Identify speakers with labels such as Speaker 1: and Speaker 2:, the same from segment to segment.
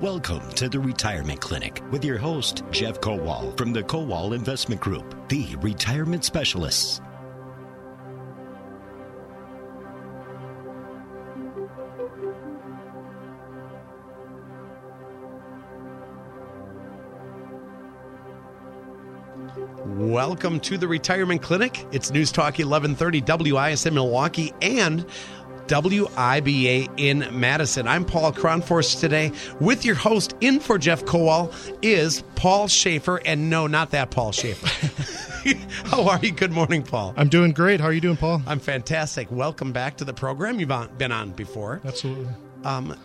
Speaker 1: Welcome to the Retirement Clinic with your host, Jeff Kowal from the Kowal Investment Group, the retirement specialists.
Speaker 2: Welcome to the Retirement Clinic. It's News Talk 1130 WISN Milwaukee and WIBA in Madison. I'm Paul Kronforce today with your host in for Jeff Kowal is Paul Schaefer. And no, not that Paul Schaefer. How are you? Good morning, Paul.
Speaker 3: I'm doing great. How are you doing, Paul?
Speaker 2: I'm fantastic. Welcome back to the program. You've been on before.
Speaker 3: Absolutely.
Speaker 2: Um,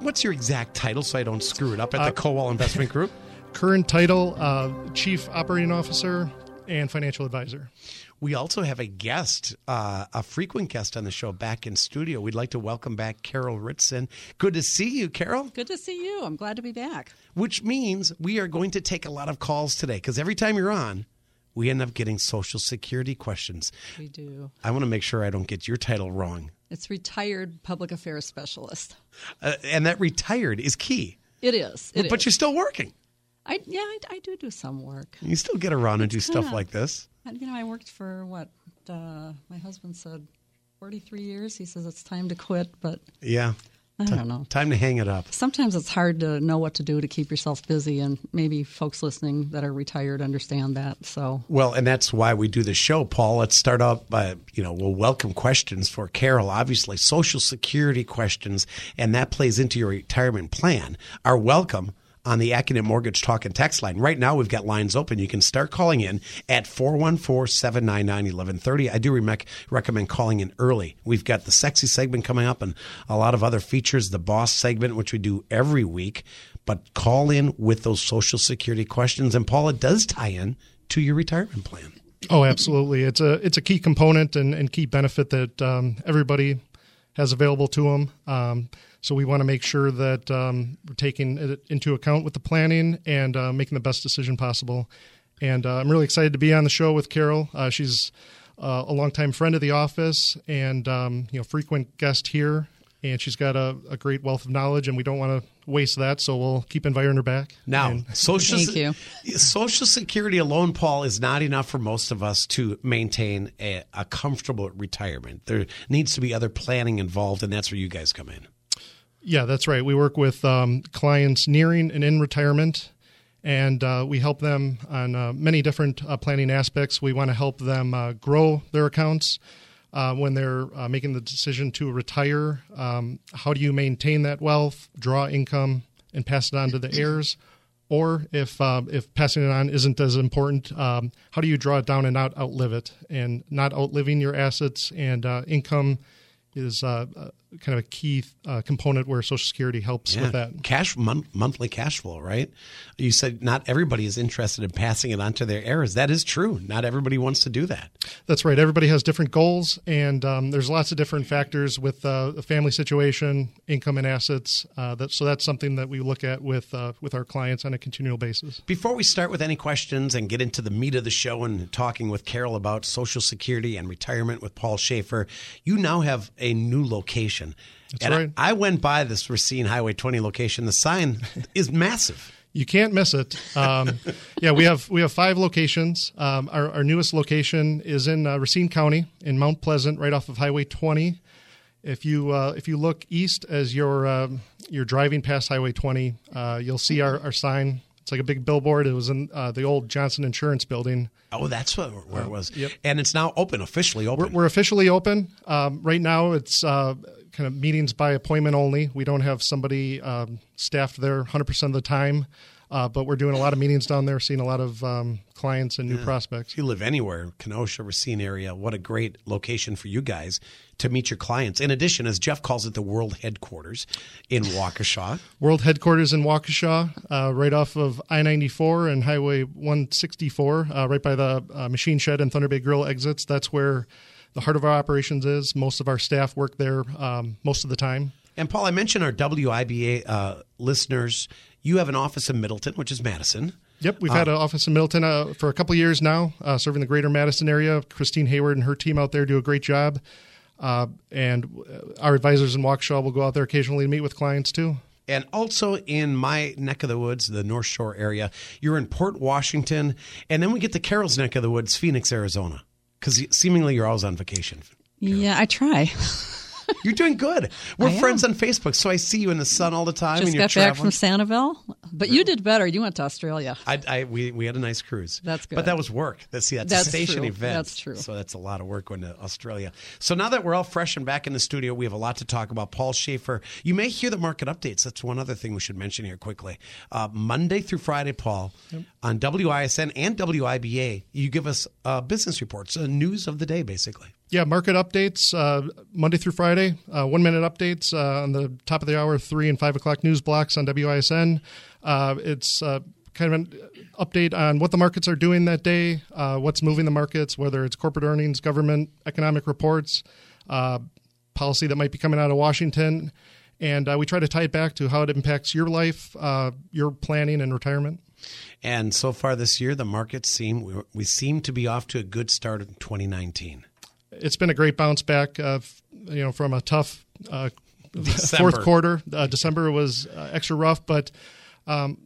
Speaker 2: what's your exact title so I don't screw it up at the
Speaker 3: Uh,
Speaker 2: Kowal Investment Group?
Speaker 3: Current title uh, Chief Operating Officer and Financial Advisor.
Speaker 2: We also have a guest, uh, a frequent guest on the show back in studio. We'd like to welcome back Carol Ritson. Good to see you, Carol.
Speaker 4: Good to see you. I'm glad to be back.
Speaker 2: Which means we are going to take a lot of calls today because every time you're on, we end up getting Social Security questions.
Speaker 4: We do.
Speaker 2: I want to make sure I don't get your title wrong.
Speaker 4: It's retired public affairs specialist.
Speaker 2: Uh, and that retired is key.
Speaker 4: It is. It
Speaker 2: but
Speaker 4: is.
Speaker 2: you're still working.
Speaker 4: I yeah, I, I do do some work.
Speaker 2: You still get around and do stuff
Speaker 4: kinda-
Speaker 2: like this.
Speaker 4: And, you know, I worked for what uh, my husband said, 43 years. He says it's time to quit, but
Speaker 2: Yeah.
Speaker 4: I don't know.
Speaker 2: Time to hang it up.
Speaker 4: Sometimes it's hard to know what to do to keep yourself busy, and maybe folks listening that are retired understand that. So
Speaker 2: Well, and that's why we do the show, Paul. Let's start off by, you know, we'll welcome questions for Carol. Obviously, Social Security questions, and that plays into your retirement plan, are welcome on the Accunet Mortgage Talk and Text line. Right now, we've got lines open. You can start calling in at 414 799 1130. I do rec- recommend calling in early. We've got the sexy segment coming up and a lot of other features, the boss segment, which we do every week. But call in with those Social Security questions. And Paula does tie in to your retirement plan.
Speaker 3: Oh, absolutely. It's a it's a key component and, and key benefit that um, everybody has available to them. Um, so we want to make sure that um, we're taking it into account with the planning and uh, making the best decision possible. And uh, I'm really excited to be on the show with Carol. Uh, she's uh, a longtime friend of the office and um, you know frequent guest here. And she's got a, a great wealth of knowledge, and we don't want to waste that. So we'll keep inviting her back.
Speaker 2: Now,
Speaker 3: And-
Speaker 2: social
Speaker 4: Thank you.
Speaker 2: Social Security alone, Paul, is not enough for most of us to maintain a, a comfortable retirement. There needs to be other planning involved, and that's where you guys come in.
Speaker 3: Yeah, that's right. We work with um, clients nearing and in retirement, and uh, we help them on uh, many different uh, planning aspects. We want to help them uh, grow their accounts uh, when they're uh, making the decision to retire. Um, how do you maintain that wealth, draw income, and pass it on to the heirs? Or if if passing it on isn't as important, um, how do you draw it down and not outlive it, and not outliving your assets and income is uh, kind of a key uh, component where Social Security helps with that.
Speaker 2: Cash mon- monthly cash flow, right? You said not everybody is interested in passing it on to their heirs. That is true. Not everybody wants to do that.
Speaker 3: That's right. Everybody has different goals, and um, there's lots of different factors with uh, the family situation, income, and assets. Uh, that, so that's something that we look at with uh, with our clients on a continual basis.
Speaker 2: Before we start with any questions and get into the meat of the show and talking with Carol about Social Security and retirement with Paul Schaefer, you now have a new location.
Speaker 3: That's
Speaker 2: and I-
Speaker 3: right.
Speaker 2: I, went by this Racine Highway 20 location. The sign is massive.
Speaker 3: You can't miss it. Um, yeah, we have we have five locations. Um, our, our newest location is in uh, Racine County in Mount Pleasant, right off of Highway 20. If you uh, if you look east as you're um, you're driving past Highway 20, uh, you'll see our, our sign. It's like a big billboard. It was in uh, the old Johnson Insurance Building.
Speaker 2: Oh, that's what, where it was.
Speaker 3: Yep.
Speaker 2: And it's now open, officially open.
Speaker 3: We're, we're officially open. Um, right now, it's uh, kind of meetings by appointment only. We don't have somebody um, staffed there 100% of the time, uh, but we're doing a lot of meetings down there, seeing a lot of um, clients and new prospects.
Speaker 2: if you live anywhere, Kenosha, Racine area, what a great location for you guys to meet your clients. In addition, as Jeff calls it, the world headquarters in Waukesha.
Speaker 3: World headquarters in Waukesha, uh, right off of I 94 and Highway 164, uh, right by the uh, machine shed and Thunder Bay Grill exits. That's where the heart of our operations is. Most of our staff work there um, most of the time.
Speaker 2: And Paul, I mentioned our WIBA uh, listeners. You have an office in Middleton, which is Madison.
Speaker 3: Yep, we've had an office in Middleton uh, for a couple years now, uh, serving the greater Madison area. Christine Hayward and her team out there do a great job. Uh, and uh, our advisors in Waukesha will go out there occasionally to meet with clients too.
Speaker 2: And also in my neck of the woods, the North Shore area, you're in Port Washington. And then we get to Carol's neck of the woods, Phoenix, Arizona, because seemingly you're always on vacation.
Speaker 4: Yeah, I try.
Speaker 2: You're doing good. We're friends on Facebook, so I see you in the sun all the time.
Speaker 4: Just
Speaker 2: and you're
Speaker 4: got back
Speaker 2: traveling.
Speaker 4: from Sanibel, but you did better. You went to Australia.
Speaker 2: I, I we, we had a nice cruise.
Speaker 4: That's good.
Speaker 2: But that was work. That's see, that's,
Speaker 4: That's
Speaker 2: a station
Speaker 4: true.
Speaker 2: event.
Speaker 4: That's true.
Speaker 2: So that's a lot of work going to Australia. So now that we're all fresh and back in the studio, we have a lot to talk about. Paul Schaefer. You may hear the market updates. That's one other thing we should mention here quickly. Uh, Monday through Friday, Paul, on WISN and WIBA, you give us uh, business reports, uh, news of the day, basically.
Speaker 3: Yeah, market updates uh, Monday through Friday. Uh, one minute updates uh, on the top of the hour, three and five o'clock news blocks on WISN. Uh, it's uh, kind of an update on what the markets are doing that day, uh, what's moving the markets, whether it's corporate earnings, government, economic reports, policy that might be coming out of Washington. And we try to tie it back to how it impacts your life, your planning, and retirement.
Speaker 2: And so far this year, the markets seem we seem to be off to a good start in 2019.
Speaker 3: It's been a great bounce back, uh, you know, from a tough uh, fourth quarter. Uh, December was uh, extra rough, but um,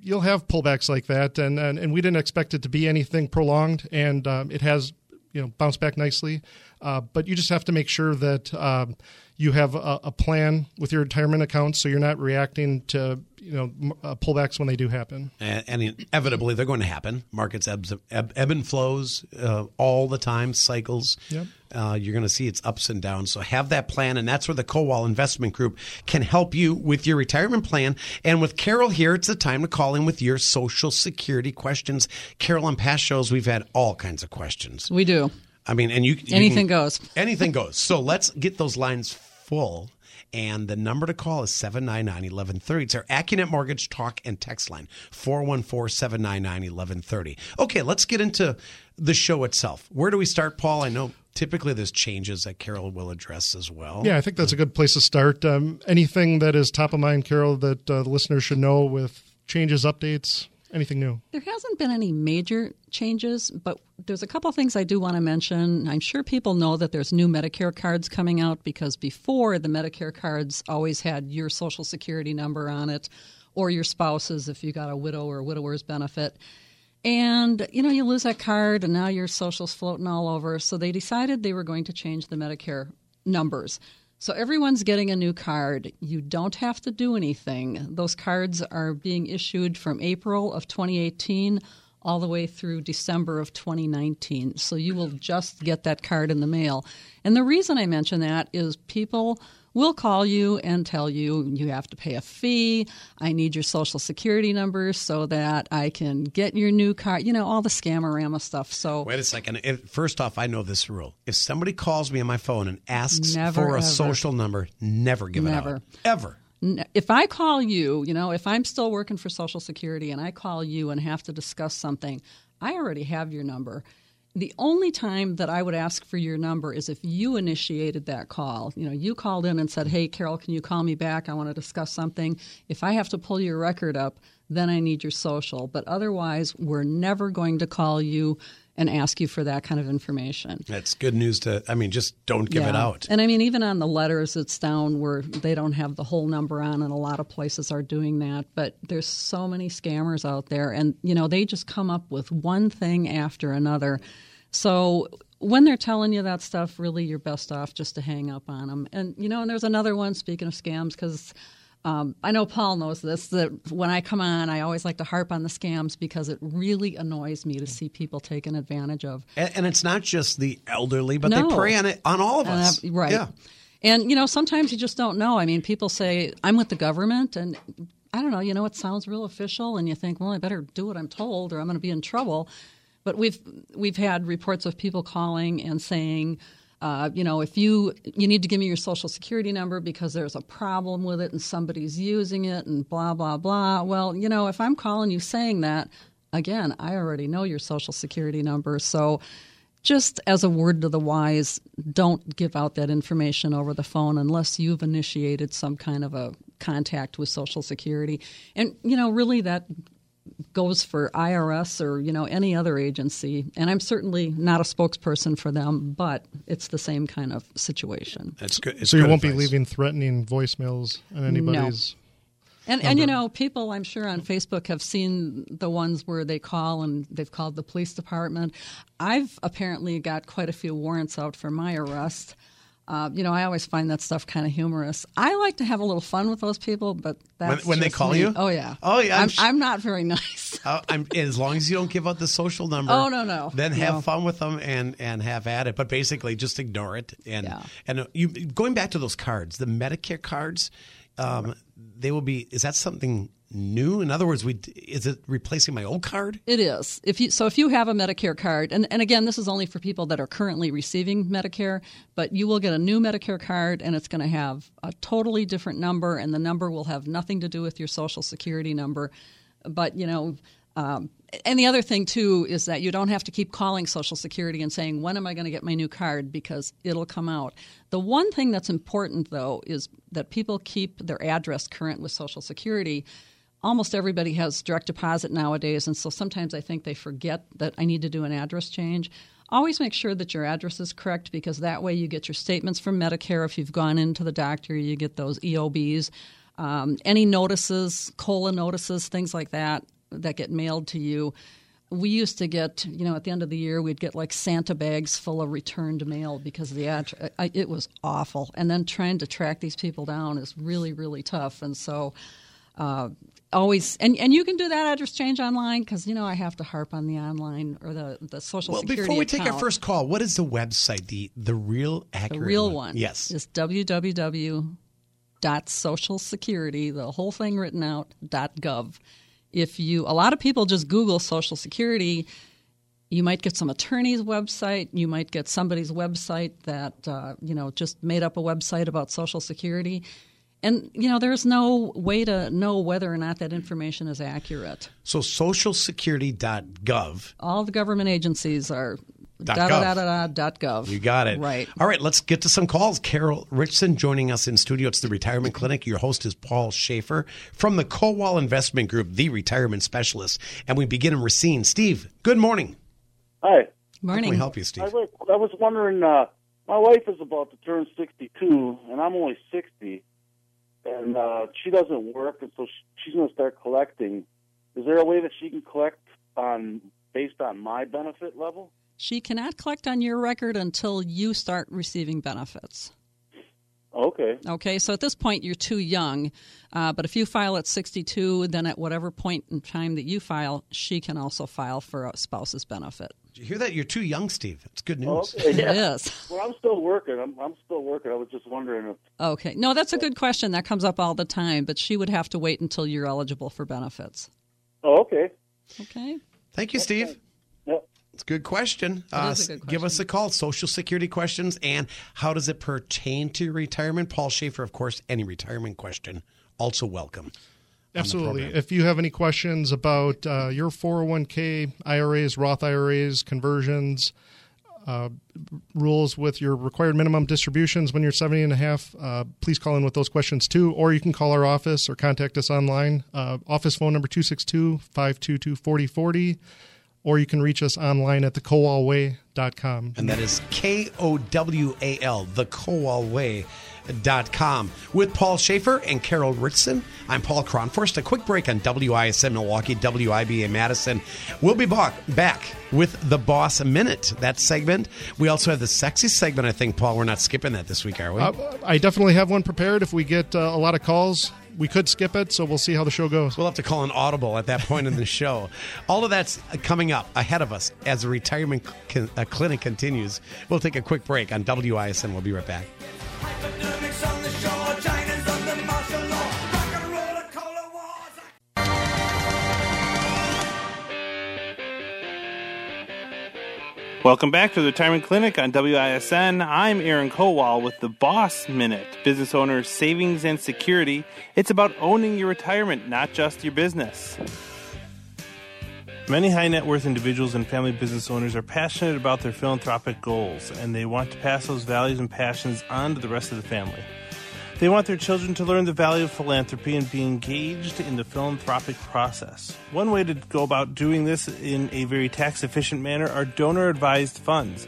Speaker 3: you'll have pullbacks like that, and, and and we didn't expect it to be anything prolonged, and um, it has, you know, bounced back nicely. Uh, but you just have to make sure that um, you have a, a plan with your retirement accounts, so you're not reacting to you know uh, pullbacks when they do happen.
Speaker 2: and, and inevitably they're going to happen. Markets ebbs, ebb, ebb and flows uh, all the time, cycles.
Speaker 3: Yep.
Speaker 2: Uh, you're going to see its ups and downs. So have that plan, and that's where the Kowal Investment Group can help you with your retirement plan. And with Carol here, it's the time to call in with your Social Security questions. Carol, on past shows, we've had all kinds of questions.
Speaker 4: We do.
Speaker 2: I mean, and you you
Speaker 4: Anything
Speaker 2: can-
Speaker 4: goes.
Speaker 2: Anything goes. So let's get those lines full. And the number to call is 799 1130. It's our Accunet Mortgage Talk and Text line, 414 799 1130. Okay, let's get into the show itself. Where do we start, Paul? I know typically there's changes that Carol will address as well.
Speaker 3: Yeah, I think that's a good place to start. Um, anything that is top of mind, Carol, that uh, the listeners should know with changes, updates, anything new?
Speaker 4: There hasn't been any major changes, but there's a couple things I do want to mention. I'm sure people know that there's new Medicare cards coming out because before the Medicare cards always had your social security number on it or your spouse's if you got a widow or widower's benefit. And you know, you lose that card and now your social's floating all over. So they decided they were going to change the Medicare numbers. So everyone's getting a new card. You don't have to do anything. Those cards are being issued from April of 2018 all the way through December of 2019. So you will just get that card in the mail. And the reason I mention that is people will call you and tell you you have to pay a fee. I need your social security number so that I can get your new card. You know, all the scamorama stuff. So
Speaker 2: Wait a second. If, first off, I know this rule. If somebody calls me on my phone and asks
Speaker 4: Never,
Speaker 2: for a
Speaker 4: ever.
Speaker 2: social number, never give it up.
Speaker 4: Never.
Speaker 2: out. Ever.
Speaker 4: If I call you, you know, if I'm still working for Social Security and I call you and have to discuss something, I already have your number. The only time that I would ask for your number is if you initiated that call. You know, you called in and said, "Hey, Carol, can you call me back? I want to discuss something." If I have to pull your record up, then I need your social. But otherwise, we're never going to call you and ask you for that kind of information.
Speaker 2: That's good news to, I mean, just don't give it out.
Speaker 4: And I mean, even on the letters, it's down where they don't have the whole number on, and a lot of places are doing that. But there's so many scammers out there, and you know, they just come up with one thing after another. So when they're telling you that stuff, really, you're best off just to hang up on them. And you know, and there's another one. Speaking of scams, because um, I know Paul knows this. That when I come on, I always like to harp on the scams because it really annoys me to see people taken advantage of.
Speaker 2: And, and it's not just the elderly, but
Speaker 4: No.
Speaker 2: they prey on it on all of us.
Speaker 4: that- right.
Speaker 2: Yeah.
Speaker 4: And you know, sometimes you just don't know. I mean, people say I'm with the government, and I don't know. You know, it sounds real official, and you think, well, I better do what I'm told, or I'm going to be in trouble. But we've we've had reports of people calling and saying. Uh, you know, if you you need to give me your social security number because there's a problem with it and somebody's using it and blah blah blah. Well, you know, if I'm calling you saying that, again, I already know your social security number, so just as a word to the wise, don't give out that information over the phone unless you've initiated some kind of a contact with Social Security. And, you know, really that goes for IRS or, you know, any other agency. And I'm certainly not a spokesperson for them, but it's the same kind of situation.
Speaker 2: That's good. It's
Speaker 3: So you won't be leaving threatening voicemails on anybody's.
Speaker 4: And and you know, people I'm sure on Facebook have seen the ones where they call and they've called the police department. I've apparently got quite a few warrants out for my arrest. Uh, you know, I always find that stuff kind of humorous. I like to have a little fun with those people, but that's
Speaker 2: when, when they call
Speaker 4: me.
Speaker 2: you.
Speaker 4: Oh yeah.
Speaker 2: Oh yeah. I'm
Speaker 4: I'm,
Speaker 2: sh-
Speaker 4: I'm not very nice.
Speaker 2: Uh, I'm, as long as you don't give out the social number.
Speaker 4: Oh, no, no.
Speaker 2: Then have
Speaker 4: No.
Speaker 2: fun with them and and have at it. But basically, just ignore it. And
Speaker 4: Yeah.
Speaker 2: and uh, you going back to those cards, the Medicare cards, um, they will be. Is that something new? In other words, we is it replacing my old card?
Speaker 4: It is. If you so if you have a Medicare card, and, and again, this is only for people that are currently receiving Medicare, but you will get a new Medicare card and it's going to have a totally different number, and the number will have nothing to do with your social security number. But you know, um, and the other thing too is that you don't have to keep calling Social Security and saying, "When am I going to get my new card?" because it'll come out. The one thing that's important though is that people keep their address current with Social Security almost everybody has direct deposit nowadays, and so sometimes I think they forget that I need to do an address change. Always make sure that your address is correct because that way you get your statements from Medicare. If you've gone into the doctor, you get those EOBs. Um, any notices, COLA notices, things like that, that get mailed to you. We used to get, you know, at the end of the year, we'd get like Santa bags full of returned mail because the. I, it was awful. And then trying to track these people down is really, really tough. And so, uh, always and, and you can do that address change online because you know I have to harp on the online or the the social
Speaker 2: Well,
Speaker 4: security.
Speaker 2: Well, before we take our first call, what is the website? The the real accurate
Speaker 4: the real one,
Speaker 2: Yes.
Speaker 4: is www dot social security the whole thing written out dot gov. If you a lot of people just Google social security. You might get some attorney's website. You might get somebody's website that uh, you know just made up a website about Social Security, and you know there's no way to know whether or not that information is accurate.
Speaker 2: So socialsecurity.gov.
Speaker 4: All the government agencies are
Speaker 2: Dot
Speaker 4: da
Speaker 2: gov.
Speaker 4: da da da da dot gov.
Speaker 2: You got it.
Speaker 4: Right.
Speaker 2: All right, let's get to some calls. Carol Richson joining us in studio. It's the Retirement Clinic. Your host is Paul Schaefer from the Kowal Investment Group, the retirement specialist. And we begin in Racine. Steve, good morning.
Speaker 5: Hi.
Speaker 2: How can
Speaker 4: Morning.
Speaker 2: we help you, Steve?
Speaker 5: I was, I was wondering, uh, my wife is about to turn 62, and I'm only 60, and uh, she doesn't work, and so she's going to start collecting. Is there a way that she can collect on based on my benefit level?
Speaker 4: She cannot collect on your record until you start receiving benefits.
Speaker 5: Okay.
Speaker 4: Okay, so at this point you're too young, uh, but if you file at 62, then at whatever point in time that you file, she can also file for a spouse's benefit.
Speaker 2: Did you hear that? You're too young, Steve. It's good news.
Speaker 5: Okay. Yeah.
Speaker 4: is.
Speaker 5: Well, I'm still working. I'm, I'm still working. I was just wondering if.
Speaker 4: Okay, no, that's a good question. That comes up all the time, but she would have to wait until you're eligible for benefits.
Speaker 5: Oh, okay.
Speaker 4: Okay.
Speaker 2: Thank you, Steve.
Speaker 5: Yep.
Speaker 2: It's a good question. Uh,
Speaker 4: a good
Speaker 2: Give us a call. Social Security questions and how does it pertain to retirement? Paul Schaefer, of course, any retirement question, also welcome.
Speaker 3: Absolutely. If you have any questions about uh, your 401k, IRAs, Roth IRAs, conversions, uh, rules with your required minimum distributions when you're 70 and a half, uh, please call in with those questions too. Or you can call our office or contact us online. Uh, office phone number 262 522 4040. Or you can reach us online at thekowalway.com.
Speaker 2: And that is K O W A L, the Way.com. With Paul Schaefer and Carol Richson, I'm Paul Cronforst. A quick break on WISN Milwaukee, WIBA Madison. We'll be back, with the Boss Minute, that segment. We also have the sexy segment, I think, Paul. We're not skipping that this week, are we?
Speaker 3: Uh, I definitely have one prepared. If we get uh, a lot of calls, we could skip it, so we'll see how the show goes.
Speaker 2: We'll have to call an audible at that point in the show. All of that's coming up ahead of us as the retirement uh, clinic continues. We'll take a quick break on WISN. We'll be right back.
Speaker 6: Welcome back to the Retirement Clinic on WISN. I'm Aaron Kowal with the Boss Minute, business owner savings and security. It's about owning your retirement, not just your business. Many high net worth individuals and family business owners are passionate about their philanthropic goals, and they want to pass those values and passions on to the rest of the family. They want their children to learn the value of philanthropy and be engaged in the philanthropic process. One way to go about doing this in a very tax efficient manner are donor advised funds.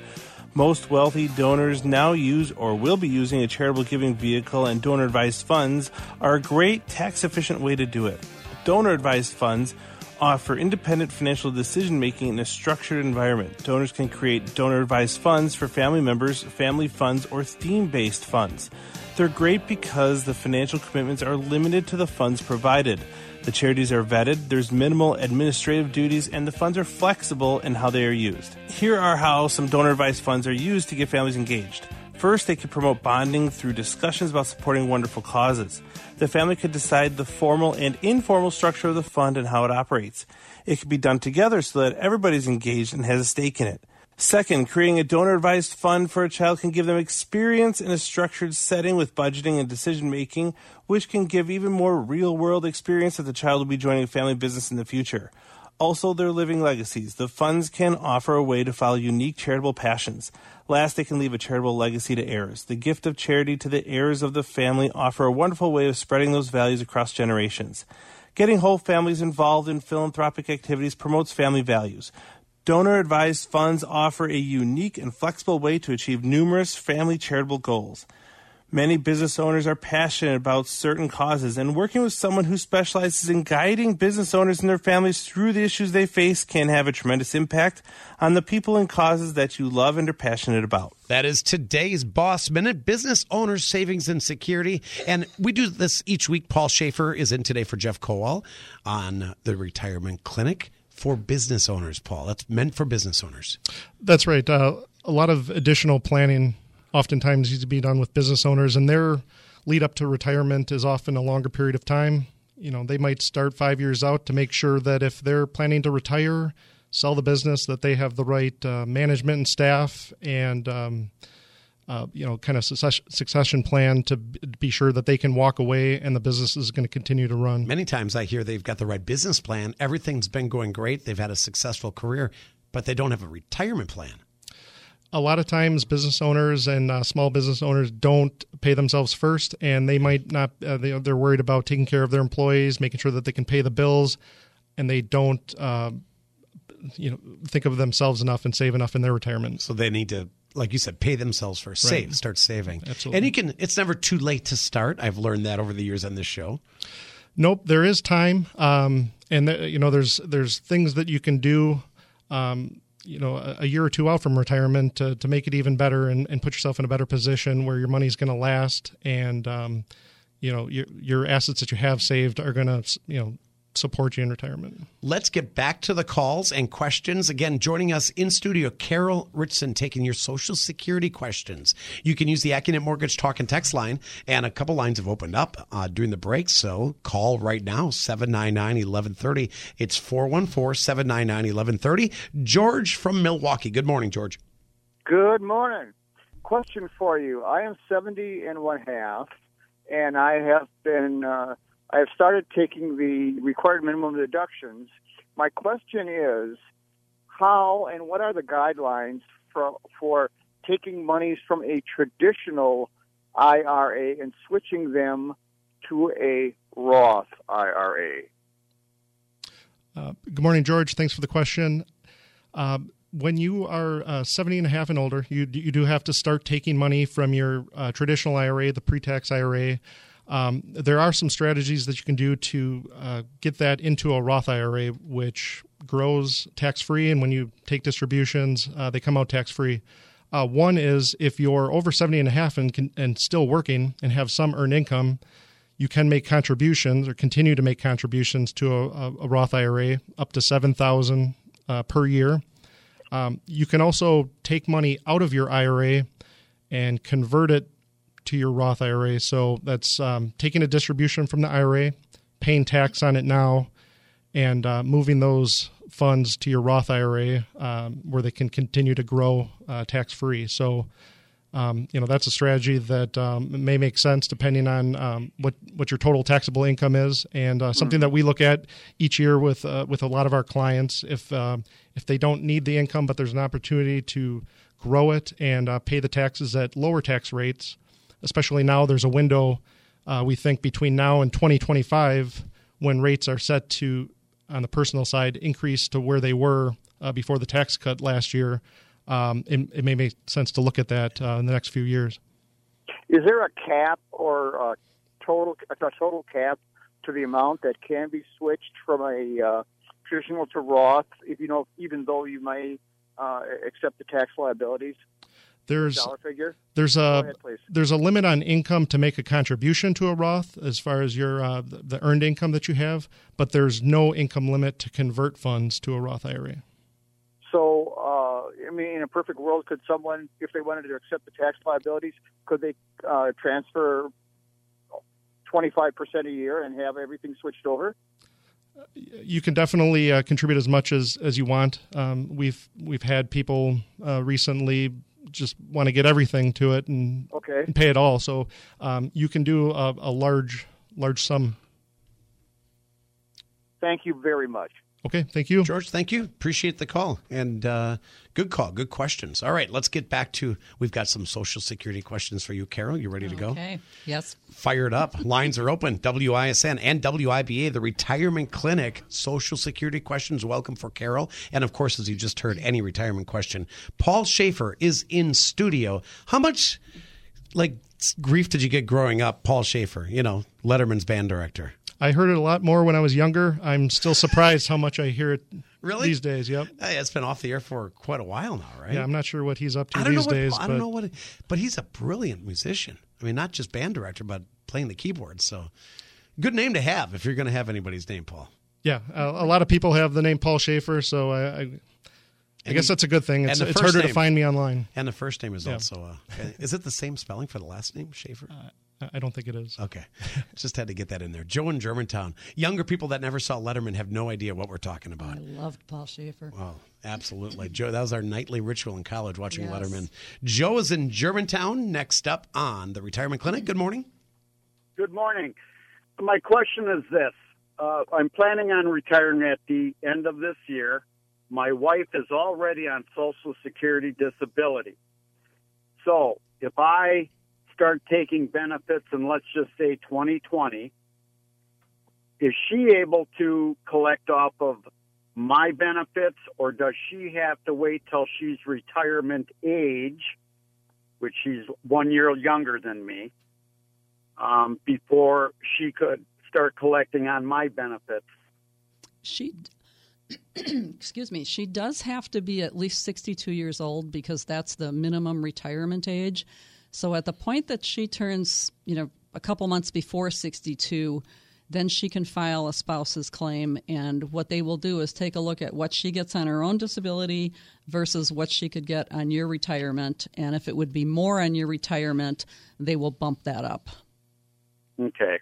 Speaker 6: Most wealthy donors now use or will be using a charitable giving vehicle, and donor advised funds are a great tax efficient way to do it. Donor advised funds offer independent financial decision making in a structured environment. Donors can create donor advised funds for family members, family funds, or theme based funds. They're great because the financial commitments are limited to the funds provided. The charities are vetted, there's minimal administrative duties, and the funds are flexible in how they are used. Here are how some donor advised funds are used to get families engaged. First, they could promote bonding through discussions about supporting wonderful causes. The family could decide the formal and informal structure of the fund and how it operates. It could be done together so that everybody's engaged and has a stake in it. Second, creating a donor advised fund for a child can give them experience in a structured setting with budgeting and decision making, which can give even more real world experience that the child will be joining a family business in the future. Also, their living legacies. The funds can offer a way to follow unique charitable passions. Last, they can leave a charitable legacy to heirs. The gift of charity to the heirs of the family offer a wonderful way of spreading those values across generations. Getting whole families involved in philanthropic activities promotes family values. Donor advised funds offer a unique and flexible way to achieve numerous family charitable goals. Many business owners are passionate about certain causes, and working with someone who specializes in guiding business owners and their families through the issues they face can have a tremendous impact on the people and causes that you love and are passionate about.
Speaker 2: That is today's Boss Minute, Business Owners Savings and Security. And we do this each week. Paul Schaefer is in today for Jeff Kowal on the Retirement Clinic for business owners, Paul. That's meant for business owners.
Speaker 3: That's right. Uh, a lot of additional planning oftentimes needs to be done with business owners, and their lead up to retirement is often a longer period of time. You know, they might start five years out to make sure that if they're planning to retire, sell the business, that they have the right uh, management and staff and um, uh, you know, kind of success- succession plan to be sure that they can walk away and the business is going to continue to run.
Speaker 2: Many times I hear they've got the right business plan, everything's been going great, they've had a successful career, but they don't have a retirement plan.
Speaker 3: A lot of times, business owners and uh, small business owners don't pay themselves first, and they might not. Uh, they, they're worried about taking care of their employees, making sure that they can pay the bills, and they don't, uh, you know, think of themselves enough and save enough in their retirement.
Speaker 2: So they need to, like you said, pay themselves first,
Speaker 3: Right.
Speaker 2: save, start saving.
Speaker 3: Absolutely.
Speaker 2: And you can, it's never too late to start. I've learned that over the years on this show.
Speaker 3: Nope, there is time, um, and th- you know, there's there's things that you can do, um, you know, a, year or two out from retirement to, to make it even better and, and put yourself in a better position where your money's going to last, and um, you know, your your assets that you have saved are going to you know support you in retirement.
Speaker 2: Let's get back to the calls and questions. Again, joining us in studio, Carol Richson, taking your Social Security questions. You can use the Accunet Mortgage Talk and Text line, and a couple lines have opened up uh, during the break. So call right now, 799 1130. It's 414 799 1130. George from Milwaukee. Good morning, George.
Speaker 7: Good morning. Question for you. I am 70 and one half, and I have been, uh, I have started taking the required minimum deductions. My question is, how and what are the guidelines for, for taking monies from a traditional IRA and switching them to a Roth IRA?
Speaker 3: Uh, good morning, George. Thanks for the question. Um, when you are uh, 70 and a half and older, you, you do have to start taking money from your uh, traditional IRA, the pre tax IRA. Um, there are some strategies that you can do to uh, get that into a Roth IRA, which grows tax free. And when you take distributions, uh, they come out tax free. Uh, one is if you're over 70 and a half and, can, and still working and have some earned income, you can make contributions or continue to make contributions to a, a, Roth IRA up to 7000 uh, per year. Um, you can also take money out of your IRA and convert it to your Roth IRA. So that's um, taking a distribution from the IRA, paying tax on it now, and uh, moving those funds to your Roth IRA um, where they can continue to grow uh, tax free. So, um, you know, that's a strategy that um, may make sense depending on um, what what your total taxable income is, and uh, something that we look at each year with uh, with a lot of our clients. If uh, if they don't need the income, but there's an opportunity to grow it and uh, pay the taxes at lower tax rates, especially now there's a window uh, we think between now and 2025 when rates are set to on the personal side increase to where they were uh, before the tax cut last year um, it, it may make sense to look at that uh, in the next few years.
Speaker 7: Is there a cap or a total a total cap to the amount that can be switched from a uh, traditional to Roth? If you know, even though you may uh, accept the tax liabilities,
Speaker 3: There's
Speaker 7: dollar figure.
Speaker 3: there's a
Speaker 7: ahead,
Speaker 3: there's a limit on income to make a contribution to a Roth as far as your uh, the earned income that you have, but there's no income limit to convert funds to a Roth IRA.
Speaker 7: So, uh, I mean, in a perfect world, could someone, if they wanted to accept the tax liabilities, could they uh, transfer 25% a year and have everything switched over?
Speaker 3: you can definitely uh, contribute as much as, as you want. Um, we've we've had people uh, recently just want to get everything to it and,
Speaker 7: Okay.
Speaker 3: and pay it all. So um, you can do a, a large large sum.
Speaker 7: Thank you very much.
Speaker 3: Okay, thank you.
Speaker 2: George, thank you. Appreciate the call. And uh, good call. Good questions. All right, let's get back to we've got some Social Security questions for you, Carol. You ready to go?
Speaker 4: Okay. Yes.
Speaker 2: Fired up. Lines are open. WISN and WIBA, the Retirement Clinic. Social Security questions. Welcome for Carol. And of course, as you just heard, any retirement question. Paul Schaefer is in studio. How much like grief did you get growing up, Paul Schaefer? You know, Letterman's band director.
Speaker 3: I heard it a lot more when I was younger. I'm still surprised how much I hear it
Speaker 2: Really?
Speaker 3: these days. Yep.
Speaker 2: Hey, it's been off the air for quite a while now, right?
Speaker 3: Yeah, I'm not sure what he's up to
Speaker 2: I don't
Speaker 3: these
Speaker 2: know what,
Speaker 3: days.
Speaker 2: I
Speaker 3: but
Speaker 2: don't know what, it, but he's a brilliant musician. I mean, not just band director, but playing the keyboard. So, good name to have if you're going to have anybody's name, Paul.
Speaker 3: yeah, a, a lot of people have the name Paul Schaefer, so I, I, I guess that's a good thing. It's, it's harder
Speaker 2: name-
Speaker 3: to find me online.
Speaker 2: And the first name is
Speaker 3: Yeah.
Speaker 2: also. Uh, is it the same spelling for the last name, Schaefer?
Speaker 3: I- I don't think it is.
Speaker 2: Okay, just had to get that in there. Joe in Germantown. Younger people that never saw Letterman have no idea what we're talking about.
Speaker 4: I loved Paul Schaefer.
Speaker 2: Oh, absolutely. Joe, that was our nightly ritual in college watching
Speaker 4: Yes.
Speaker 2: Letterman. Joe is in Germantown. Next up on the retirement clinic. Good morning.
Speaker 8: Good morning. My question is this. Uh, I'm planning on retiring at the end of this year. My wife is already on Social Security disability. So if I start taking benefits in, let's just say 2020, is she able to collect off of my benefits or does she have to wait till she's retirement age, which she's one year younger than me? um, before she could start collecting on my benefits.
Speaker 4: She, excuse me, she does have to be at least 62 years old because that's the minimum retirement age. So at the point that she turns, you know, a couple months before 62, then she can file a spouse's claim. And what they will do is take a look at what she gets on her own disability versus what she could get on your retirement. And if it would be more on your retirement, they will bump that up.
Speaker 8: Okay.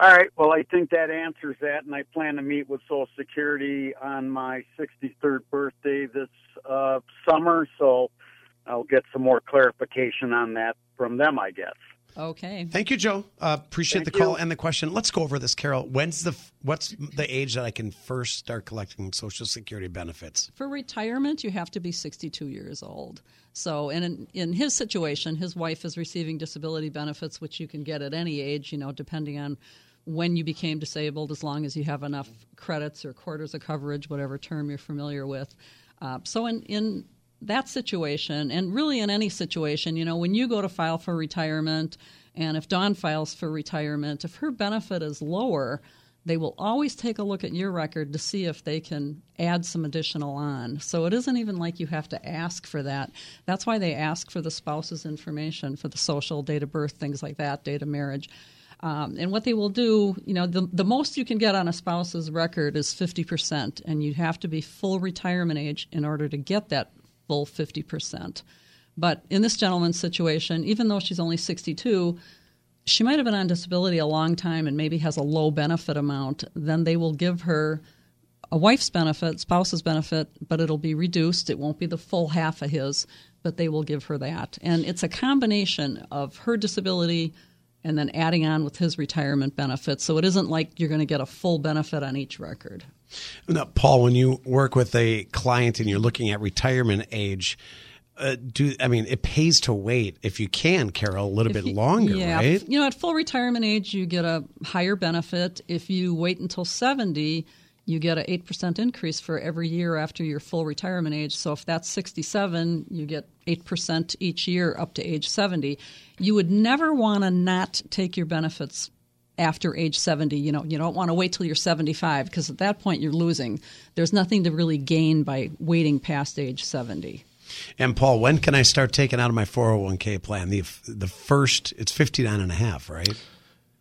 Speaker 8: All right. Well, I think that answers that, and I plan to meet with Social Security on my 63rd birthday this uh, summer, so I'll get some more clarification on that from them, I guess.
Speaker 4: Okay.
Speaker 2: Thank you, Joe. Uh, appreciate
Speaker 8: Thank
Speaker 2: the call
Speaker 8: you.
Speaker 2: and the question. Let's go over this, Carol. When's the what's the age that I can first start collecting Social Security benefits?
Speaker 4: For retirement, you have to be 62 years old. So, and in, in his situation, his wife is receiving disability benefits, which you can get at any age, you know, depending on when you became disabled, as long as you have enough credits or quarters of coverage, whatever term you're familiar with. Uh, so, in, in that situation, and really in any situation, you know, when you go to file for retirement, and if Dawn files for retirement, if her benefit is lower, they will always take a look at your record to see if they can add some additional on. So it isn't even like you have to ask for that. That's why they ask for the spouse's information, for the social, date of birth, things like that, date of marriage. Um, and what they will do, you know, the, the most you can get on a spouse's record is 50%, and you have to be full retirement age in order to get that full 50%. But in this gentleman's situation, even though she's only 62, she might have been on disability a long time and maybe has a low benefit amount, then they will give her a wife's benefit, spouse's benefit, but it'll be reduced. It won't be the full half of his, but they will give her that. And it's a combination of her disability and then adding on with his retirement benefits. So it isn't like you're going to get a full benefit on each record.
Speaker 2: Now, Paul, when you work with a client and you're looking at retirement age, uh, do I mean it pays to wait if you can, Carol, a little
Speaker 4: If
Speaker 2: bit
Speaker 4: you-
Speaker 2: longer,
Speaker 4: yeah,
Speaker 2: right?
Speaker 4: You know, at full retirement age, you get a higher benefit. If you wait until 70, you get an 8% increase for every year after your full retirement age. So if that's 67, you get 8% each year up to age 70. You would never want to not take your benefits after age 70. You know, you don't want to wait till you're 75 because at that point you're losing. There's nothing to really gain by waiting past age 70.
Speaker 2: And Paul, when can I start taking out of my 401k plan? The the first it's 59 and a half, right?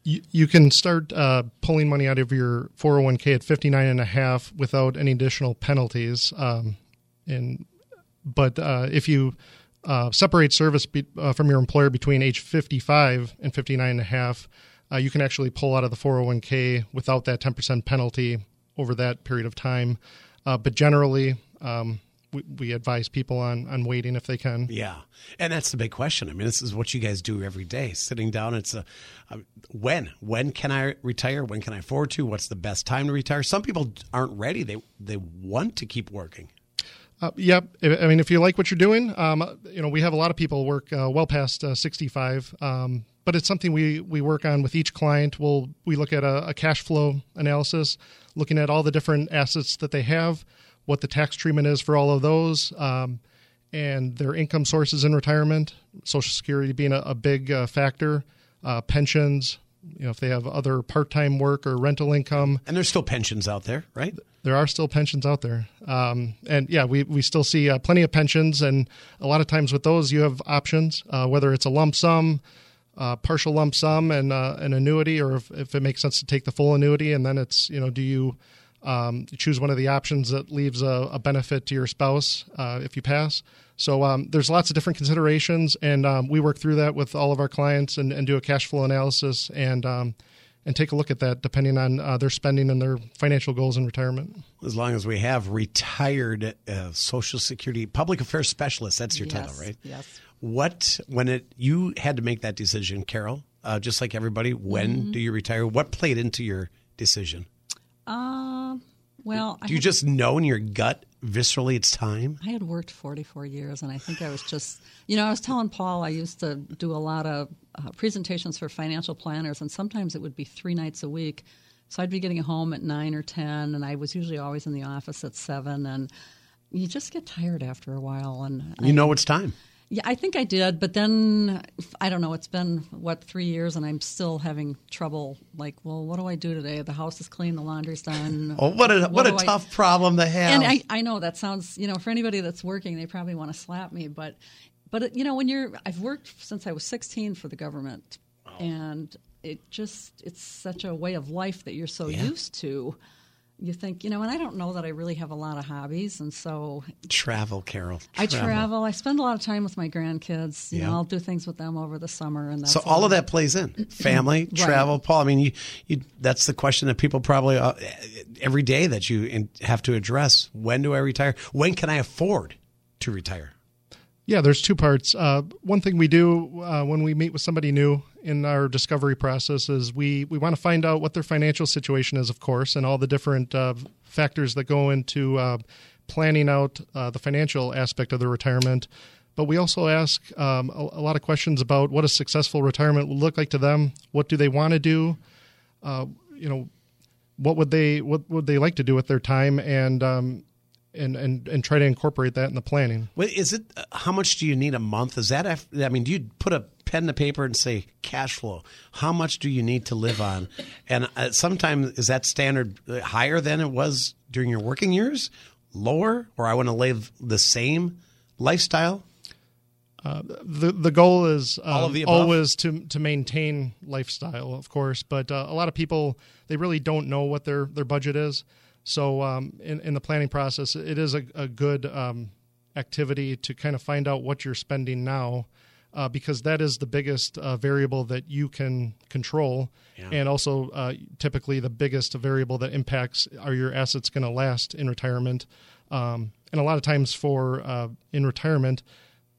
Speaker 3: You, you can start uh, pulling money out of your 401k at 59 and a half without any additional penalties. Um, and but uh, if you uh, separate service be, uh, from your employer between age 55 and 59 and a half, uh, you can actually pull out of the 401k without that 10% penalty over that period of time. Uh, but generally, um, we, we advise people on, on waiting if they can.
Speaker 2: Yeah, and that's the big question. I mean, this is what you guys do every day, sitting down. It's a, a when when can I retire? When can I afford to? What's the best time to retire? Some people aren't ready. They they want to keep working.
Speaker 3: Uh, yep. I mean, if you like what you're doing, um, you know, we have a lot of people work uh, well past uh, 65. Um, but it's something we, we work on with each client. We'll we look at a, a cash flow analysis, looking at all the different assets that they have, what the tax treatment is for all of those, um, and their income sources in retirement. Social Security being a, a big uh, factor, uh, pensions. You know, if they have other part-time work or rental income,
Speaker 2: And there's still pensions out there, right?
Speaker 3: there are still pensions out there. Um, and yeah, we, we still see uh, plenty of pensions. And a lot of times with those, you have options, uh, whether it's a lump sum, uh, partial lump sum, and uh, an annuity, or if, if it makes sense to take the full annuity. And then it's, you know, do you um, choose one of the options that leaves a, a benefit to your spouse uh, if you pass? So um, there's lots of different considerations, and um, we work through that with all of our clients and, and do a cash flow analysis and um, and take a look at that depending on uh, their spending and their financial goals in retirement.
Speaker 2: As long as we have retired uh, Social Security public affairs specialist, that's your title, right?
Speaker 4: Yes.
Speaker 2: What when it you had to make that decision, Carol? Uh, just like everybody, when
Speaker 4: Mm-hmm.
Speaker 2: do you retire? What played into your decision?
Speaker 4: Uh, well, I
Speaker 2: Do you just know in your gut viscerally it's time?
Speaker 4: I had worked 44 years, and I think I was just, you know, I was telling Paul I used to do a lot of uh, presentations for financial planners, and sometimes it would be three nights a week. So I'd be getting home at nine or 10, and I was usually always in the office at seven, and you just get tired after a while. And I,
Speaker 2: You know it's time.
Speaker 4: Yeah, I think I did, but then I don't know. It's been what three years, and I'm still having trouble. Like, well, what do I do today? The house is clean, the laundry's done.
Speaker 2: Oh, what a what, a
Speaker 4: do I-
Speaker 2: tough problem to have.
Speaker 4: and I, I know that sounds, you know, for anybody that's working, they probably want to slap me, but, but you know, when you're, I've worked since I was 16 for the government, and it just, it's such a way of life that you're so
Speaker 2: Yeah.
Speaker 4: used to. You think, you know, and I don't know that I really have a lot of hobbies, and so
Speaker 2: travel, Carol.
Speaker 4: I travel. I spend a lot of time with my grandkids. You
Speaker 2: Yeah.
Speaker 4: know, I'll do things with them over the summer, and
Speaker 2: So all of that plays in family, travel, Paul. I mean, you, you, that's the question that people probably uh, every day that you have to address. When do I retire? When can I afford to retire?
Speaker 3: Yeah, there's two parts. Uh, one thing we do uh, when we meet with somebody new in our discovery process is we, we want to find out what their financial situation is, of course, and all the different uh, factors that go into uh, planning out uh, the financial aspect of their retirement. But we also ask um, a, a lot of questions about what a successful retirement will look like to them. What do they want to do? Uh, you know, what would they what would they like to do with their time, and um, and and and try to incorporate that in the planning.
Speaker 2: Wait, is it uh, how much do you need a month? Is that I mean, do you put a pen to paper and say cash flow? How much do you need to live on? And uh, sometimes is that standard uh, higher than it was during your working years, lower, or I want to live the same lifestyle?
Speaker 3: the the goal is
Speaker 2: the
Speaker 3: always to to maintain lifestyle, of course. But uh, a lot of people they really don't know what their their budget is. So um, in in the planning process, it is a, a good um, activity to kind of find out what you're spending now. Uh, because that is the biggest uh, variable that you can control, and also uh, typically the biggest variable that impacts are your assets going to last in retirement. Um, and a lot of times for uh, in retirement,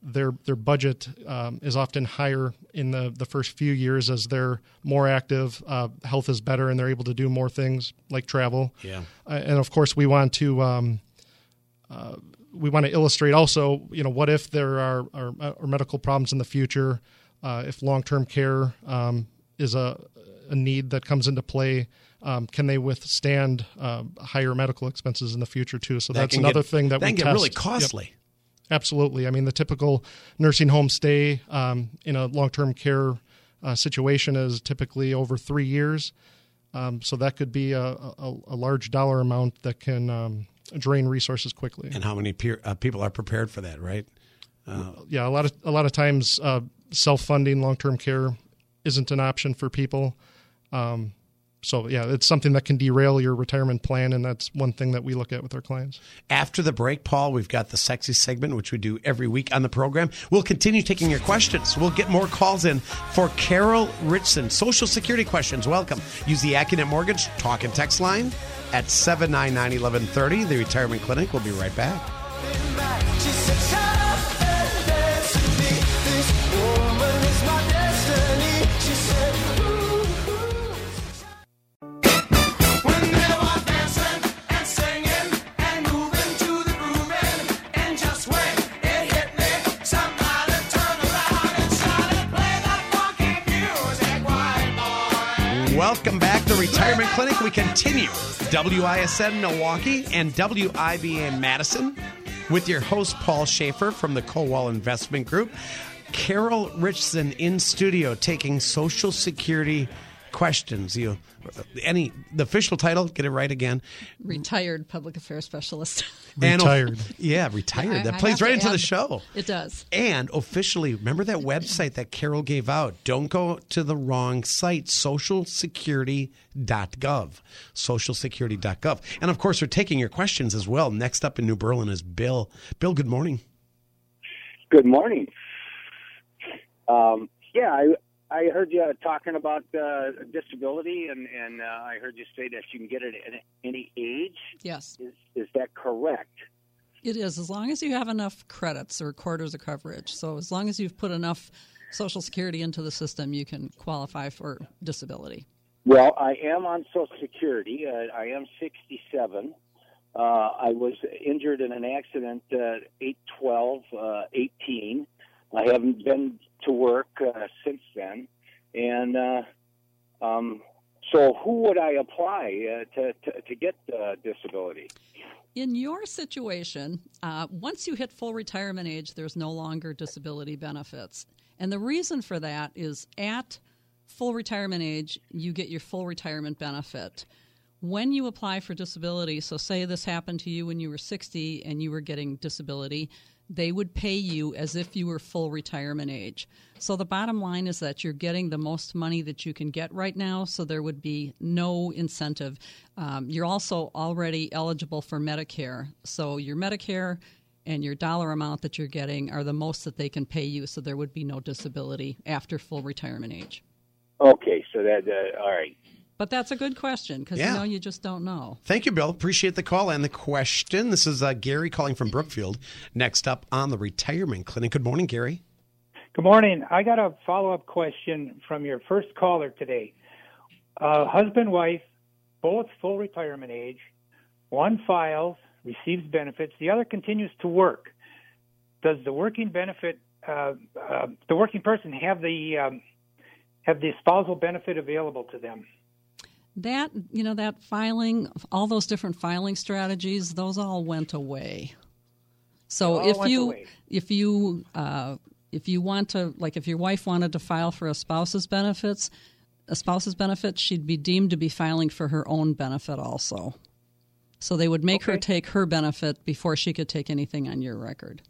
Speaker 3: their their budget um, is often higher in the, the first few years as they're more active, uh, health is better, and they're able to do more things like travel.
Speaker 2: Yeah.
Speaker 3: Uh, and of course, we want to um, uh, we want to illustrate also, you know, what if there are, are, are medical problems in the future, uh, if long term care um, is a, a need that comes into play. um, can they withstand uh, higher medical expenses in the future too? So
Speaker 2: That
Speaker 3: that's another
Speaker 2: get-
Speaker 3: thing that,
Speaker 2: that
Speaker 3: we
Speaker 2: can get
Speaker 3: test.
Speaker 2: really
Speaker 3: Yep.
Speaker 2: costly.
Speaker 3: Absolutely. I mean, the typical nursing home stay um, in a long term care uh, situation is typically over three years. Um, so that could be a, a, a large dollar amount that can um, drain resources quickly.
Speaker 2: And how many peer, uh, people are prepared for that, right?
Speaker 3: yeah, a lot of a lot of times uh, self funding long term care isn't an option for people. Um, so yeah, it's something that can derail your retirement plan, and that's one thing that we look at with our clients.
Speaker 2: After the break, Paul, we've got the sexy segment, which we do every week on the program. We'll continue taking your questions. We'll get more calls in for Carol Richson. Social Security questions, welcome. Use the Accunet Mortgage talk and text line at 799 1130. The Retirement Clinic. We'll be right back. Welcome back to Retirement Clinic. We continue WISN Milwaukee and WIBA Madison with your host, Paul Schaefer from the Kowal Investment Group. Carol Richson in studio taking Social Security questions. You, any the official title? Get it right again.
Speaker 4: Retired public affairs specialist.
Speaker 2: And-
Speaker 3: Retired.
Speaker 2: yeah, retired.
Speaker 4: I-
Speaker 2: that
Speaker 4: I
Speaker 2: plays right
Speaker 4: to
Speaker 2: into the show.
Speaker 4: It does.
Speaker 2: And officially, remember that website that Carol gave out? Don't go to the wrong site, socialsecurity.gov. Socialsecurity.gov. And of course, we're taking your questions as well. Next up in New Berlin is Bill. Bill, good morning.
Speaker 9: Good morning. Um, yeah, I I heard you talking about uh, disability, and and uh, I heard you say that you can get it at any age.
Speaker 4: Yes,
Speaker 9: Is is that correct?
Speaker 4: it is. As long as you have enough credits or quarters of coverage. So as long as you've put enough Social Security into the system, you can qualify for disability.
Speaker 9: Well, I am on Social Security. Uh, I am 67. Uh, I was injured in an accident uh, 8 uh, 18. I haven't been to work uh, since then. And uh, um, so, who would I apply uh, to, to, to get uh, disability?
Speaker 4: In your situation, uh, once you hit full retirement age, there's no longer disability benefits. And the reason for that is at full retirement age, you get your full retirement benefit. When you apply for disability, so say this happened to you when you were 60 and you were getting disability, they would pay you as if you were full retirement age. So the bottom line is that you're getting the most money that you can get right now, so there would be no incentive. Um, you're also already eligible for Medicare. So your Medicare and your dollar amount that you're getting are the most that they can pay you, so there would be no disability after full retirement age.
Speaker 9: Okay, so that, uh, all right.
Speaker 4: But that's a good question because
Speaker 2: Yeah.
Speaker 4: you know you just don't know.
Speaker 2: Thank you, Bill. Appreciate the call and the question. This is uh, Gary calling from Brookfield. Next up on the Retirement Clinic. Good morning, Gary.
Speaker 10: Good morning. I got a follow up question from your first caller today. Uh, husband, wife, both full retirement age. One files, receives benefits. The other continues to work. Does the working benefit, uh, uh, the working person, have the um, have the spousal benefit available to them?
Speaker 4: That you know that filing, all those different filing strategies, those all went away. So if you
Speaker 10: away.
Speaker 4: if you uh, if you want to like if your wife wanted to file for a spouse's benefits, a spouse's benefit, she'd be deemed to be filing for her own benefit also. So they would make her take her benefit before she could take anything on your record.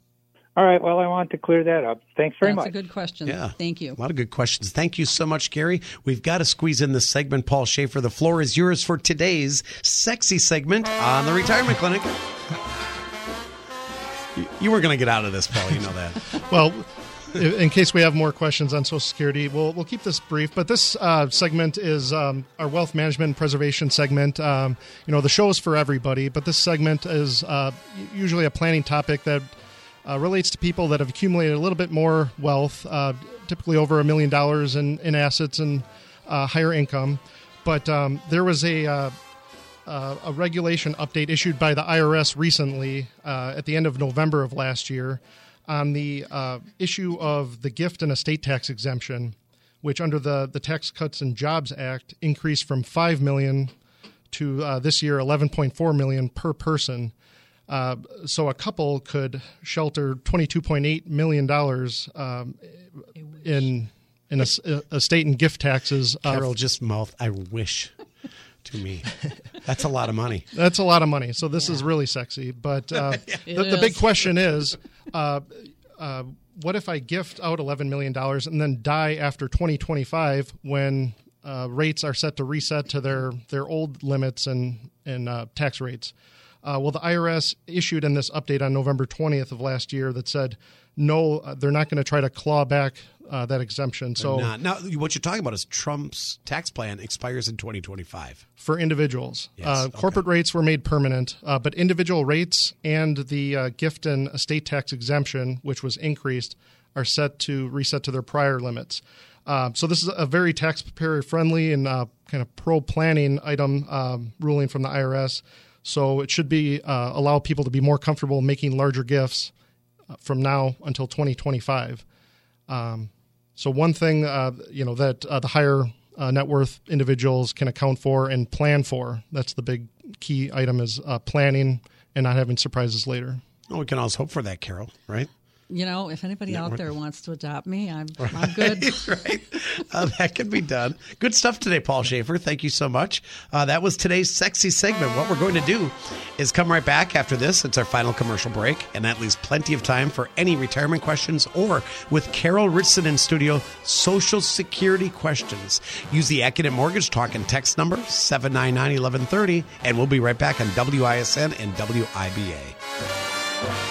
Speaker 10: All right. Well, I want to clear that up. Thanks very
Speaker 4: That's
Speaker 10: much.
Speaker 4: That's a good question.
Speaker 2: Yeah.
Speaker 4: Thank you.
Speaker 2: A lot of good questions. Thank you so much, Gary. We've got to squeeze in this segment. Paul Schaefer, the floor is yours for today's sexy segment on the Retirement Clinic. You- You weren't going to get out of this, Paul. You know that.
Speaker 3: Well, in case we have more questions on Social Security, we'll we'll keep this brief. But this uh, segment is um, our wealth management and preservation segment. Um, you know, the show is for everybody, but this segment is uh, usually a planning topic that uh, relates to people that have accumulated a little bit more wealth, uh, typically over a million dollars in in assets and uh, higher income. But um, there was a uh, uh, a regulation update issued by the IRS recently uh, at the end of November of last year on the issue of the gift and estate tax exemption, which under the, the Tax Cuts and Jobs Act increased from five million to this year 11.4 million per person. Uh, so a couple could shelter 22.8 million dollars um, in in a, estate and gift taxes. of-
Speaker 2: Carol just mouth. I wish to me. That's a lot of money.
Speaker 3: That's a lot of money. So this is really sexy. But uh,
Speaker 2: It
Speaker 3: the, the big question is, uh, uh, what if I gift out eleven million dollars and then die after twenty twenty five when uh, rates are set to reset to their their old limits and and uh, tax rates? Uh, well, the IRS issued in this update on November 20th of last year that said, no, uh, they're not going to try to claw back uh, that exemption. So
Speaker 2: Not- now, what you're talking about is Trump's tax plan expires in 2025.
Speaker 3: for individuals.
Speaker 2: Yes,
Speaker 3: uh, corporate rates were made permanent, uh, but individual rates and the uh, gift and estate tax exemption, which was increased, are set to reset to their prior limits. Uh, so this is a very taxpayer friendly and uh, kind of pro planning item um, ruling from the IRS. So it should be uh, allow people to be more comfortable making larger gifts uh, from now until 2025. Um, so one thing, uh, you know, that uh, the higher uh, net worth individuals can account for and plan for. That's the big key item is uh, planning and not having surprises later.
Speaker 2: Well, we can always hope for that, Carol, right?
Speaker 4: You know, if anybody
Speaker 2: Yeah,
Speaker 4: out there wants to adopt me, I'm, I'm good.
Speaker 2: right. Uh, that can be done. Good stuff today, Paul Schaefer. Thank you so much. Uh, that was today's sexy segment. What we're going to do is come right back after this. It's our final commercial break, and that leaves plenty of time for any retirement questions or with Carol Richardson in studio, Social Security questions. Use the Accunet Mortgage Talk and text number 799 1130, and we'll be right back on WISN and WIBA.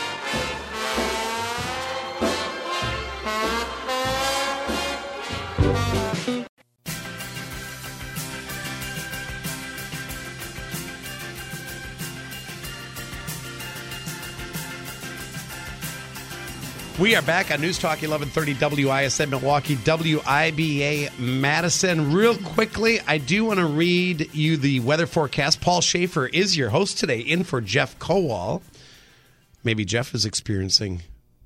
Speaker 2: We are back on News Talk 1130 WISN Milwaukee, WIBA Madison. Real quickly, I do want to read you the weather forecast. Paul Schaefer is your host today, in for Jeff Kowal. Maybe Jeff is experiencing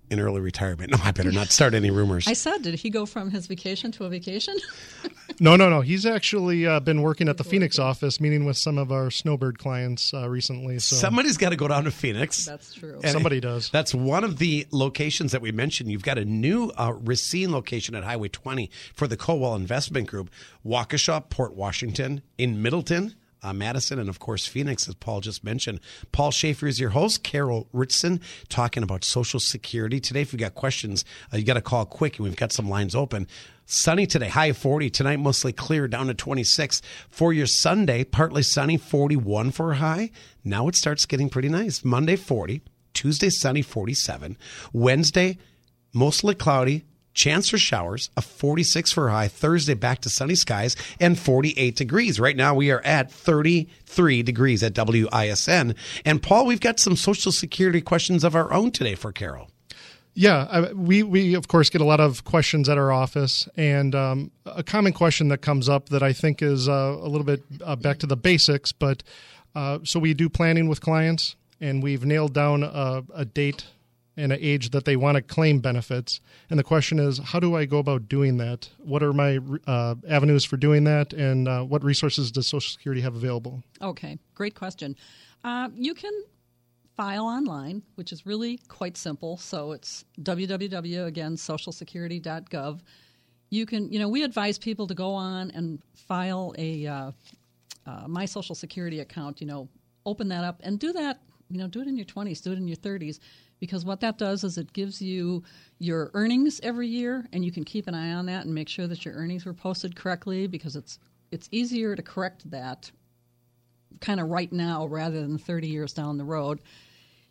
Speaker 2: an early retirement. No, I better not start any rumors.
Speaker 4: I said, did he go from his vacation to a vacation?
Speaker 3: No, no, no. He's actually uh, been working at the Phoenix office, meeting with some of our snowbird clients uh, recently. So
Speaker 2: Somebody's got to go down to Phoenix.
Speaker 4: That's true.
Speaker 2: And
Speaker 3: Somebody does.
Speaker 2: That's one of the locations that we mentioned. You've got a new uh, Racine location at Highway 20 for the Kowal Investment Group, Waukesha, Port Washington, in Middleton. Uh, Madison and of course Phoenix, as Paul just mentioned. Paul Schaefer is your host. Carol Richardson talking about Social Security today. If you've got questions, uh, you got to call quick, and we've got some lines open. Sunny today, high of 40. Tonight, mostly clear, down to 26. For your Sunday, partly sunny, 41 for a high. Now it starts getting pretty nice. Monday, 40. Tuesday, sunny, 47. Wednesday, mostly cloudy. Chance for showers, a 46 for high. Thursday, back to sunny skies and 48 degrees. Right now, we are at 33 degrees at WISN. And Paul, we've got some Social Security questions of our own today for Carol.
Speaker 3: Yeah, we we of course get a lot of questions at our office, and um, a common question that comes up that I think is uh, a little bit uh, back to the basics. But uh, so we do planning with clients, and we've nailed down a, a date and an age that they want to claim benefits. And the question is, how do I go about doing that? What are my uh, avenues for doing that, and uh, what resources does Social Security have available?
Speaker 4: Okay, great question. Uh, you can file online, which is really quite simple. So it's www again socialsecurity.gov. You can, you know, we advise people to go on and file a uh, uh, my Social Security account. You know, open that up and do that. You know, do it in your twenties, do it in your thirties, because what that does is it gives you your earnings every year, and you can keep an eye on that and make sure that your earnings were posted correctly. Because it's it's easier to correct that kind of right now rather than 30 years down the road.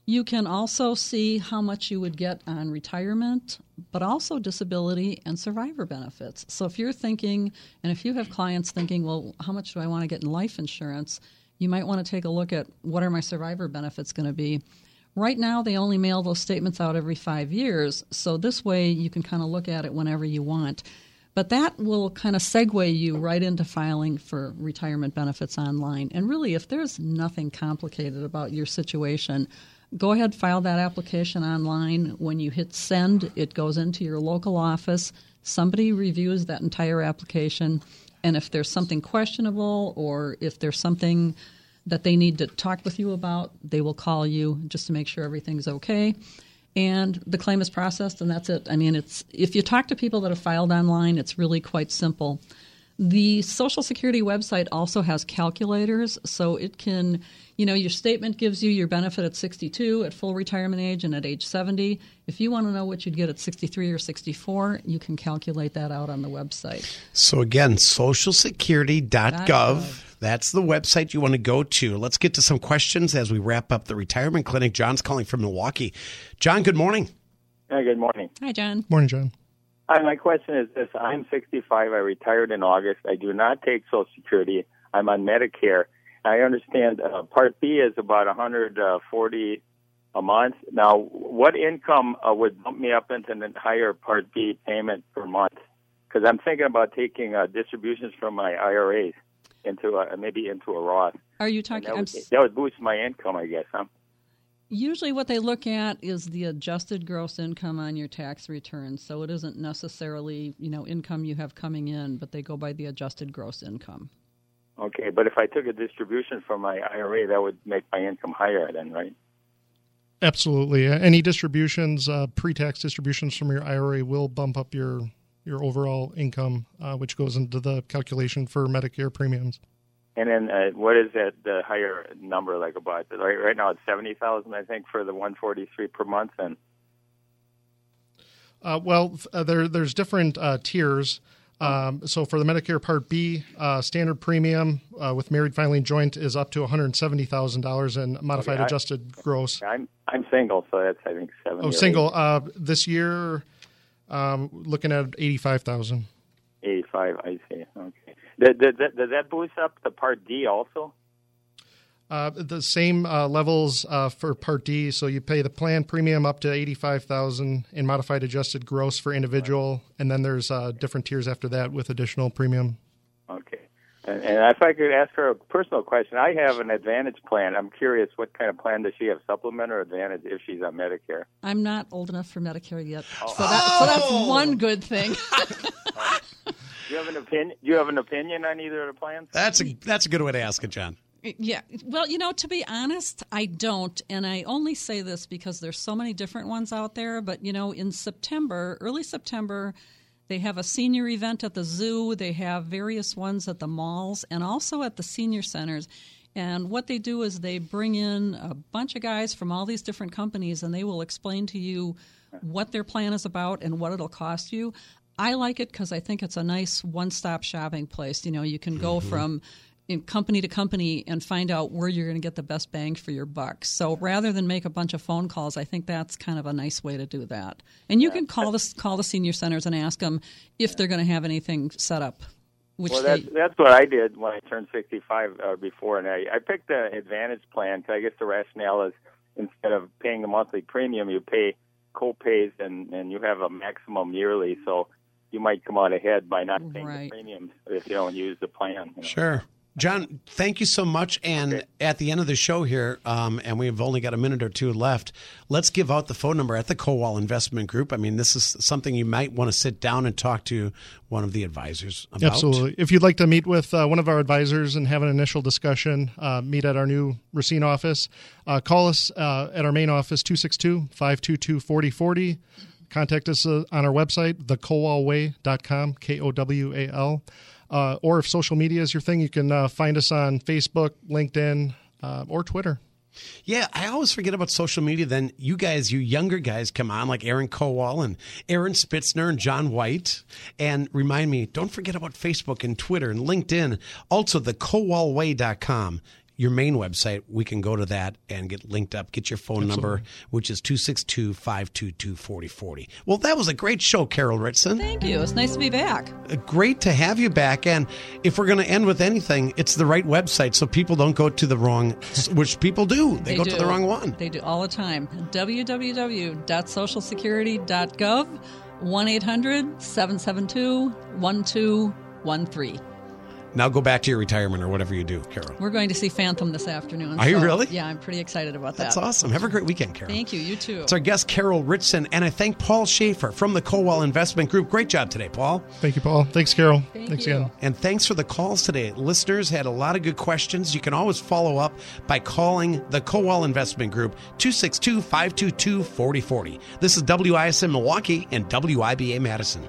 Speaker 4: You can also see how much you would get on retirement, but also disability and survivor benefits. So if you're thinking, and if you have clients thinking, well, how much do I want to get in life insurance? You might want to take a look at what are my survivor benefits going to be. Right now, they only mail those statements out every five years, so this way you can kind of look at it whenever you want. But that will kind of segue you right into filing for retirement benefits online. And really, if there's nothing complicated about your situation, go ahead file that application online. When you hit send, it goes into your local office. Somebody reviews that entire application, and if there's something questionable or if there's something that they need to talk with you about, they will call you just to make sure everything's okay. And the claim is processed, and that's it. I mean, it's if you talk to people that have filed online, it's really quite simple. The Social Security website also has calculators, so it can, you know, your statement gives you your benefit at 62, at full retirement age, and at age 70. If you want to know what you'd get at 63 or 64, you can calculate that out on the website.
Speaker 2: So again, socialsecurity.gov. That's the website you want to go to. Let's get to some questions as we wrap up the retirement clinic. John's calling from Milwaukee. John, good morning.
Speaker 11: Hi, good morning.
Speaker 4: Hi, John.
Speaker 3: Morning, John.
Speaker 11: Hi, my question is this. I'm 65. I retired in August. I do not take Social Security. I'm on Medicare. I understand uh, Part B is about 140 a month. Now, what income uh, would bump me up into the higher Part B payment per month? Because I'm thinking about taking uh, distributions from my IRAs into a, maybe into a Roth.
Speaker 4: Are you talking?
Speaker 11: That
Speaker 4: I'm
Speaker 11: would,
Speaker 4: s-
Speaker 11: that would boost my income, I guess. Huh?
Speaker 4: Usually, what they look at is the adjusted gross income on your tax return. So it isn't necessarily you know income you have coming in, but they go by the adjusted gross income.
Speaker 11: Okay, but if I took a distribution from my IRA, that would make my income higher then, right?
Speaker 3: Absolutely. Any distributions, uh, pre-tax distributions from your IRA will bump up your your overall income, uh, which goes into the calculation for Medicare premiums.
Speaker 11: And then uh, what is that the higher number like about? Right, right now it's seventy thousand, I think, for the one forty three per month. And
Speaker 3: Uh, well, uh, there there's different uh, tiers. Um, so for the Medicare Part B, uh, standard premium uh, with married filing joint is up to one hundred seventy thousand dollars, and modified
Speaker 11: Okay, I-
Speaker 3: adjusted gross.
Speaker 11: I'm I'm single, so that's I think seventy.
Speaker 3: Oh, single. Uh, this year, um, looking at eighty five thousand.
Speaker 11: eighty five. I see. Okay. Does, does, that- does that boost up the Part D also?
Speaker 3: Uh, the same uh, levels uh, for Part D. So you pay the plan premium up to eighty-five thousand in modified adjusted gross for individual, and then there's uh, different tiers after that with additional premium.
Speaker 11: Okay. And, and if I could ask her a personal question, I have an Advantage plan. I'm curious, what kind of plan does she have? Supplement or Advantage if she's on Medicare?
Speaker 4: I'm not old enough for Medicare yet, oh. so, that, so that's oh! one good thing.
Speaker 11: Do you have an opinion? Do you have an opinion on either of the plans?
Speaker 2: That's a that's a good way to ask it, John.
Speaker 4: Yeah. Well, you know, to be honest, I don't. And I only say this because there's so many different ones out there. But, you know, in September, early September, they have a senior event at the zoo. They have various ones at the malls and also at the senior centers. And what they do is they bring in a bunch of guys from all these different companies and they will explain to you what their plan is about and what it'll cost you. I like it because I think it's a nice one stop shopping place. You know, you can go mm-hmm. from in company to company and find out where you're going to get the best bang for your buck. So rather than make a bunch of phone calls, I think that's kind of a nice way to do that. And you can call the call the senior centers and ask them if they're going to have anything set up. Which
Speaker 11: well,
Speaker 4: they,
Speaker 11: that's that's what I did when I turned 65 uh, before, and I, I picked the Advantage plan because I guess the rationale is instead of paying a monthly premium, you pay co-pays and and you have a maximum yearly, so you might come out ahead by not paying
Speaker 4: Right.
Speaker 11: the premiums if you don't use the plan. you know.
Speaker 2: Sure. John, thank you so much. And at the end of the show here, um, and we've only got a minute or two left, let's give out the phone number at the Kowal Investment Group. I mean, this is something you might want to sit down and talk to one of the advisors about.
Speaker 3: Absolutely. If you'd like to meet with uh, one of our advisors and have an initial discussion, uh, meet at our new Racine office. Uh, call us uh, at our main office, 262 522 4040. Contact us uh, on our website, thekowalway.com, K O W A L. Uh, or if social media is your thing, you can uh, find us on Facebook, LinkedIn, uh, or Twitter.
Speaker 2: Yeah, I always forget about social media. Then you guys, you younger guys, come on, like Aaron Kowal and Aaron Spitzner and John White. And remind me, don't forget about Facebook and Twitter and LinkedIn. Also, the kowalway.com, your main website. We can go to that and get linked up. Get your phone number, which is 262 522 4040. Well, that was a great show, Carol Ritson.
Speaker 4: Thank you. It's nice to be back.
Speaker 2: Uh, Great to have you back. And if we're going to end with anything, it's the right website so people don't go to the wrong, which people do. They, go to the wrong one.
Speaker 4: They do all the time. www.socialsecurity.gov, 1 800 772 1213.
Speaker 2: Now go back to your retirement or whatever you do, Carol.
Speaker 4: We're going to see Phantom this afternoon.
Speaker 2: Are you really?
Speaker 4: Yeah, I'm pretty excited about that.
Speaker 2: That's awesome. Have a great weekend, Carol.
Speaker 4: Thank you. You too.
Speaker 2: It's our guest, Carol Richson, and I thank Paul Schaefer from the Kowal Investment Group. Great job today, Paul.
Speaker 3: Thank you, Paul. Thanks, Carol.
Speaker 4: Thank
Speaker 3: Thanks
Speaker 4: you.
Speaker 3: again.
Speaker 2: And thanks for the calls today. Listeners had a lot of good questions. You can always follow up by calling the Kowal Investment Group 262 522 4040. This is WISN Milwaukee and WIBA Madison.